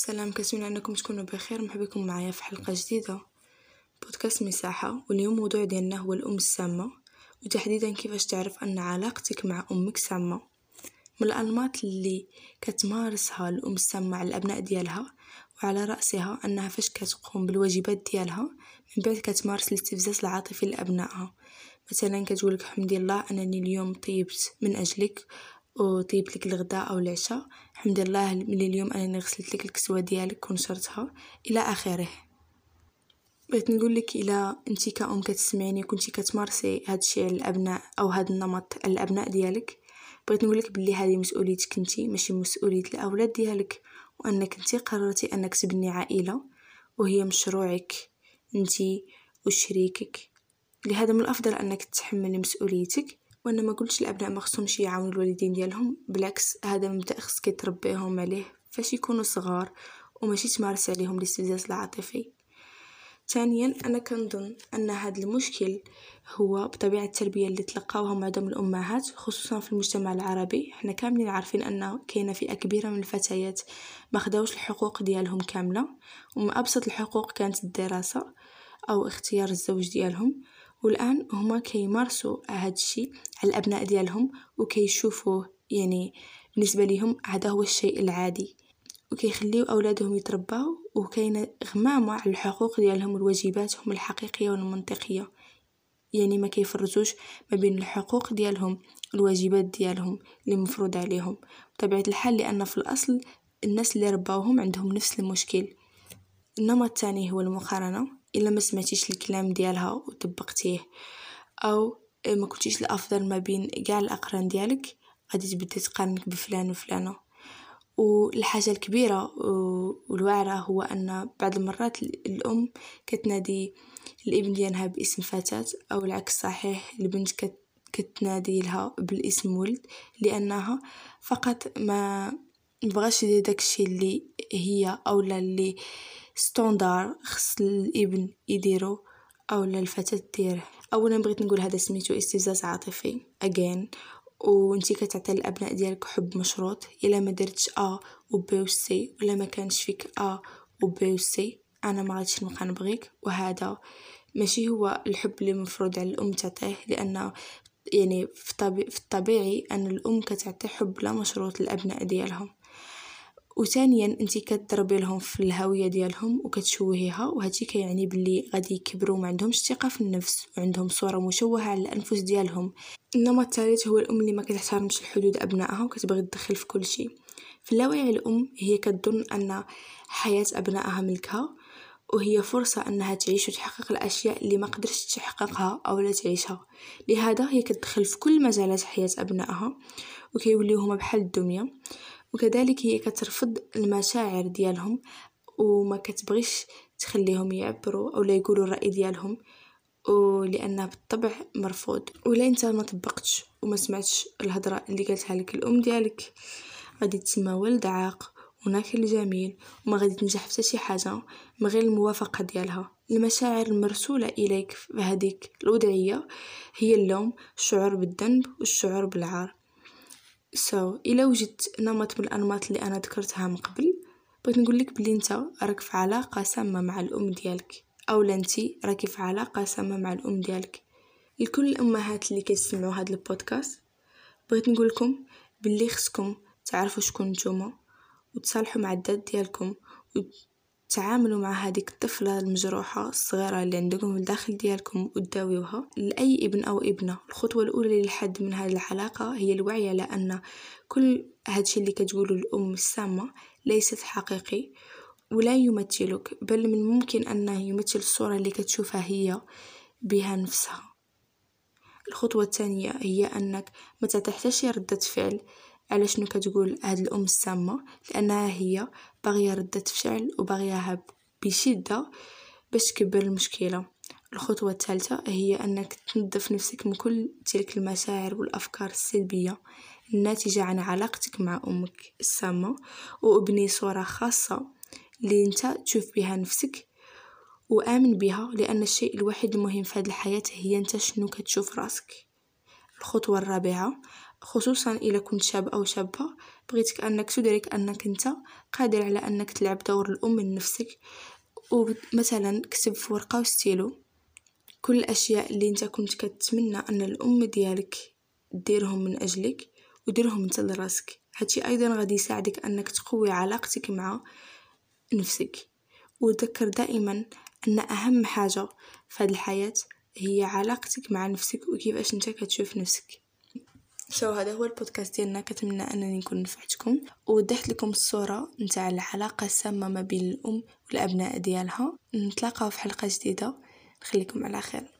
السلام كنتمنى أنكم تكونوا بخير. مرحبا بكم معايا في حلقة جديدة. بودكاست مساحة واليوم موضوع ديالنا هو الأم السامة. وتحديدا كيفاش تعرف أن علاقتك مع أمك سامة؟ من الانماط اللي كتمارسها الأم السامة على الأبناء ديالها وعلى رأسها أنها فاش كتقوم بالواجبات ديالها من بعد كتمارس الاستفزاز العاطفي لأبنائها. مثلا كتقولك حمدي الله أنني اليوم طيبت من أجلك وطيبت لك الغداء أو العشاء الحمد لله من اليوم انني غسلت لك الكسوة ديالك ونشرتها إلى آخره. بغيت نقول لك إلا انت كأم كتسمعيني كنتي كتمارسي هاد الشيء على الأبناء أو هاد النمط على الأبناء ديالك بغيت نقول لك بلي هذه مسؤوليتك انت ماشي مسؤولية الأولاد ديالك وأنك انت قررتي أنك تبني عائلة وهي مشروعك انت وشريكك. لهذا من الأفضل أنك تتحملي مسؤوليتك وأنا ما قلتش الابناء ما خصهمش يعاونوا الوالدين ديالهم بالعكس هذا مبدأ خصك تربيهم عليه فاش يكونوا صغار وماشي تمارس عليهم الاستفزاز العاطفي. ثانيا أنا كنظن أن هذا المشكل هو بطبيعة التربية اللي تلقاوها معظم الأمهات خصوصا في المجتمع العربي. حنا كاملين عارفين أن كاينة فئة كبيرة من الفتيات ما خداوش الحقوق ديالهم كاملة ومن أبسط الحقوق كانت الدراسة أو اختيار الزوج ديالهم. والآن هما كيمارسوا هذا الشيء على الأبناء ديالهم وكيشوفوه يعني بالنسبة لهم هذا هو الشيء العادي. وكيخليو أولادهم يترباو وكاينه غمامة على الحقوق ديالهم والواجباتهم الحقيقية والمنطقية. يعني ما كيفرزوش ما بين الحقوق ديالهم والواجبات ديالهم اللي مفروض عليهم. بطبيعة الحال لأن في الأصل الناس اللي رباوهم عندهم نفس المشكل. النمط الثاني هو المقارنة. إلا ما سمعتيش الكلام ديالها وطبقتيه أو ما كنتيش الأفضل ما بين كاع الأقران ديالك غادي تبدا تقارنك بفلان وفلانة. والحاجة الكبيرة والواعرة هو أن بعض المرات الأم كتنادي الإبن ديالها باسم فتاة أو العكس صحيح البنت كتنادي لها بالاسم ولد لأنها فقط ما مبغاش يدير داكشي اللي هي أولا اللي ستوندار خص الإبن يديرو أولا الفتاة ديره أولا بغيت نقول هذا سميتو استفزاز عاطفي اجين وإنتي كتعطي الابناء ديالك حب مشروط. إلا ما درتش ا و بي و سي ولا ما كانش فيك ا و بي و سي أنا ما غاديش نبقى نبغيك. وهذا ماشي هو الحب اللي مفروض على الأم تعطيه لأن يعني في الطبيعي أن الأم كتعطي حب لا مشروط للأبناء ديالهم وثانيا انت كتضربي لهم في الهويه ديالهم وكتشوهيها وهادشي كيعني باللي غادي يكبروا ما عندهمش ثقة في النفس وعندهم صورة مشوهة على الأنفس ديالهم. النمط الثالث هو الأم اللي ما كتحترمش الحدود أبنائها وكتبغي تدخل في كل شيء. في اللاوعي الأم هي كتظن أن حياة أبنائها ملكها وهي فرصة أنها تعيش وتحقق الأشياء اللي ما قدرتش تحققها أو لا تعيشها. لهذا هي كتدخل في كل مجالات حياة أبنائها وكيوليو هما بحال الدمية. وكذلك هي كترفض المشاعر ديالهم وما كتبغيش تخليهم يعبروا أو لا يقولوا الرأي ديالهم ولانها بالطبع مرفوض. ولا أنت ما طبقتش وما سمعتش الهضرة اللي قالتها لك الأم ديالك. غادي تسمى ولد عاق وناكل جميل وما غادي تنجح في شي حاجة من غير الموافقة ديالها. المشاعر المرسولة إليك في هذيك الوضعية هي اللوم الشعور بالذنب والشعور بالعار. سو so, إلا وجدت نمط من الأنماط اللي أنا ذكرتها من قبل بغيت نقول لك بلي أنت راك في علاقة سامة مع الأم ديالك أو أنت راكي في علاقة سامة مع الأم ديالك. لكل الأمهات اللي كيسمعوا هذا البودكاست بغيت نقول لكم باللي خصكم تعرفوا شكون نتوما وتصالحوا مع الداد ديالكم تعاملوا مع هذيك الطفلة المجروحة الصغيرة اللي عندكم في الداخل ديالكم وتداويوها لأي ابن أو ابنة. الخطوة الأولى للحد من هذه العلاقة هي الوعي على أن كل هادشي اللي كتقوله الأم السامة ليست حقيقي ولا يمثلك بل من ممكن أنه يمثل الصورة اللي كتشوفها هي بها نفسها. الخطوة الثانية هي أنك ما تعطيش ردة فعل على شنو كتقول هاد الأم السامة؟ لأنها هي باغية ردة فعل وباغياها بشدة باش تكبر المشكلة. الخطوة الثالثة هي أنك تنظف نفسك من كل تلك المشاعر والأفكار السلبية. الناتجة عن علاقتك مع أمك السامة وابني صورة خاصة اللي أنت تشوف بها نفسك وآمن بها لأن الشيء الوحيد المهم في هذه الحياة هي أنت شنو كتشوف راسك. الخطوة الرابعة خصوصا إذا كنت شاب أو شابة بغيتك أنك تدرك أنك أنت قادر على أنك تلعب دور الأم من نفسك ومثلا كتب في ورقة وستيلو كل الأشياء اللي أنت كنت كتمنى أن الأم ديالك ديرهم من أجلك وديرهم أنت لراسك. هادشي أيضا غادي يساعدك أنك تقوي علاقتك مع نفسك. وتذكر دائما أن أهم حاجة في هذه الحياة هي علاقتك مع نفسك وكيفاش أنت كتشوف نفسك. سو هذا هو البودكاست ديالنا. كنتمنى أنني نكون نفعتكم. ووضحت لكم الصورة نتاع العلاقه السامة ما بين الأم والأبناء ديالها. نتلاقاو في حلقة جديدة. نخليكم على خير.